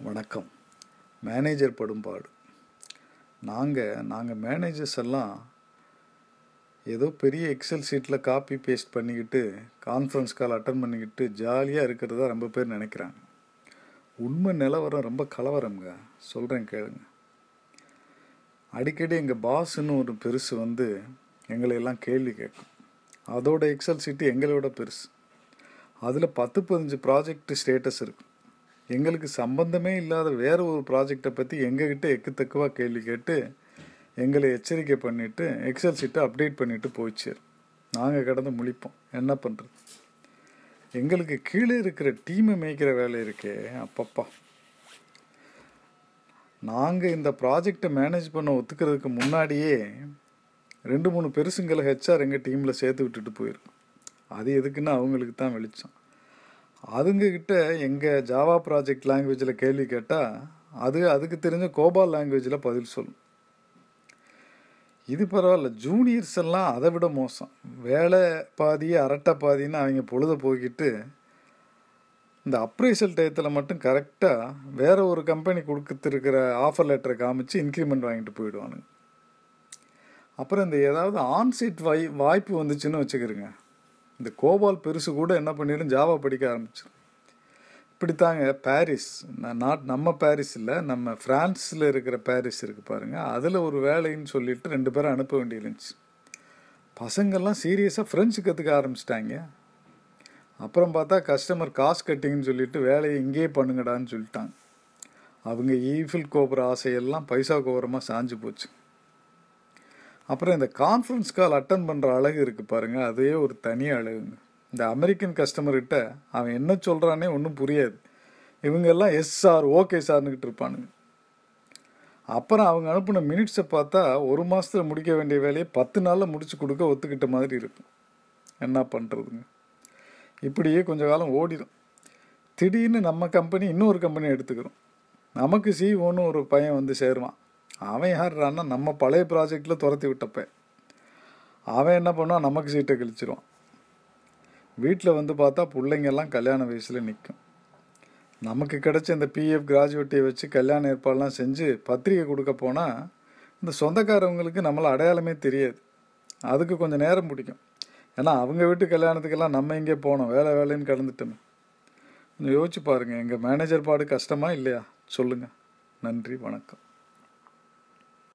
வணக்கம். மேனேஜர் படும்பாடு. நாங்கள் நாங்கள் மேனேஜர்ஸ் எல்லாம் ஏதோ பெரிய எக்ஸல் சீட்டில் காப்பி பேஸ்ட் பண்ணிக்கிட்டு கான்ஃபரன்ஸ் கால் அட்டன் பண்ணிக்கிட்டு ஜாலியாக இருக்கிறதா ரொம்ப பேர் நினைக்கிறாங்க. உண்மை நிலவரம் ரொம்ப கலவரம்ங்க. சொல்கிறேன் கேளுங்க. அடிக்கடி எங்கள் பாஸ்ன்னு ஒரு பெருசு வந்து எங்களை எல்லாம் கேள்வி கேட்கும். அதோட எக்ஸல் சீட்டு எங்களோட பெருசு. அதில் பத்து பதினஞ்சு ப்ராஜெக்ட் ஸ்டேட்டஸ் இருக்கும். எங்களுக்கு சம்பந்தமே இல்லாத வேறு ஒரு ப்ராஜெக்டை பற்றி எங்ககிட்ட எக்குத்தக்குவாக கேள்வி கேட்டு எங்களை எச்சரிக்கை பண்ணிவிட்டு எக்ஸல் சீட்டை அப்டேட் பண்ணிவிட்டு போயிடுச்சு. நாங்கள் கடந்து முழிப்போம். என்ன பண்ணுறது எங்களுக்கு கீழே இருக்கிற டீமை மேய்க்கிற வேலை இருக்கே. அப்பப்பா. நாங்கள் இந்த ப்ராஜெக்டை மேனேஜ் பண்ண ஒத்துக்கிறதுக்கு முன்னாடியே ரெண்டு மூணு பெருசுங்களை ஹெச்ஆர் எங்கள் டீமில் சேர்த்து விட்டுட்டு போயிருக்கோம். அது எதுக்குன்னா அவங்களுக்கு தான் வெளிச்சம். அதுங்கக்கிட்ட எங்கள் ஜாவா ப்ராஜெக்ட் லாங்குவேஜில் கேள்வி கேட்டால் அது அதுக்கு தெரிஞ்ச கோபால் லாங்குவேஜில் பதில் சொல்லும். இது பரவாயில்ல ஜூனியர்ஸ் எல்லாம் அதை விட மோசம். வேலை பாதி அரட்டை பாதின்னு அவங்க பொழுத போக்கிட்டு இந்த அப்ரைசல் டயத்தில் மட்டும் கரெக்டாக வேறு ஒரு கம்பெனி கொடுத்துருக்கிற ஆஃபர் லெட்டரை காமிச்சு இன்க்ரிமெண்ட் வாங்கிட்டு போயிடுவானுங்க. அப்புறம் இந்த ஏதாவது ஆன்சைட் வாய் வாய்ப்பு வந்துச்சுன்னு வச்சுக்கிறேங்க இந்த கோபால் பெருசு கூட என்ன பண்ணிடும் ஜாவா படிக்க ஆரம்பிச்சிடும் இப்படித்தாங்க. பாரிஸ் நாட் நம்ம பாரிஸ் இல்லை நம்ம ஃப்ரான்ஸில் இருக்கிற பாரிஸ் இருக்குது பாருங்கள் அதில் ஒரு வேலைன்னு சொல்லிட்டு ரெண்டு பேரும் அனுப்ப வேண்டியிருந்துச்சு. பசங்கள்லாம் சீரியஸாக ஃப்ரெஞ்சு கற்றுக்க ஆரம்பிச்சிட்டாங்க. அப்புறம் பார்த்தா கஸ்டமர் காசு கட்டிங்கன்னு சொல்லிட்டு வேலையை இங்கேயே பண்ணுங்கடான்னு சொல்லிட்டாங்க. அவங்க ஈஃபில் கோபுர ஆசையெல்லாம் பைசா கோபுரமாக சாஞ்சு போச்சு. அப்புறம் இந்த கான்ஃபரன்ஸ் கால் அட்டன் பண்ணுற அழகு இருக்குது பாருங்கள் அதே ஒரு தனி அழகுங்க. இந்த அமெரிக்கன் கஸ்டமர்கிட்ட அவன் என்ன சொல்கிறானே ஒன்றும் புரியாது. இவங்கெல்லாம் எஸ் சார் ஓகே சார்னுக்கிட்டு இருப்பானுங்க. அப்புறம் அவங்க அனுப்பின மினிட்ஸை பார்த்தா ஒரு மாதத்தில் முடிக்க வேண்டிய வேலையை பத்து நாளில் முடிச்சு கொடுக்க ஒத்துக்கிட்ட மாதிரி இருக்கும். என்ன பண்ணுறதுங்க இப்படியே கொஞ்ச காலம் ஓடிடும் திடீர்னு நம்ம கம்பெனி இன்னொரு கம்பெனி எடுத்துக்கிறோம். நமக்கு சிஓன்னு ஒரு பையன் வந்து சேருவான். அவன் யாருறான்னா நம்ம பழைய ப்ராஜெக்டில் துரத்தி விட்டப்ப. அவன் என்ன பண்ணுவான்? நமக்கு சீட்டை கழிச்சிருவான். வீட்டில் வந்து பார்த்தா பிள்ளைங்கெல்லாம் கல்யாண வயசில் நிற்கும் நமக்கு கிடைச்ச இந்த பிஎஃப் கிராஜுவேட்டியை வச்சு கல்யாண ஏற்பாடெலாம் செஞ்சு பத்திரிக்கை கொடுக்க போனால் இந்த சொந்தக்காரவங்களுக்கு நம்மளை அடையாளமே தெரியாது. அதுக்கு கொஞ்சம் நேரம் பிடிக்கும். ஏன்னா அவங்க வீட்டு கல்யாணத்துக்கெல்லாம் நம்ம எங்கே போனோம். வேலை வேலைன்னு கடந்துட்டோமே. கொஞ்சம் யோசிச்சு பாருங்கள் எங்கள் மேனேஜர் பாடு கஷ்டமா இல்லையா? சொல்லுங்கள் நன்றி வணக்கம்.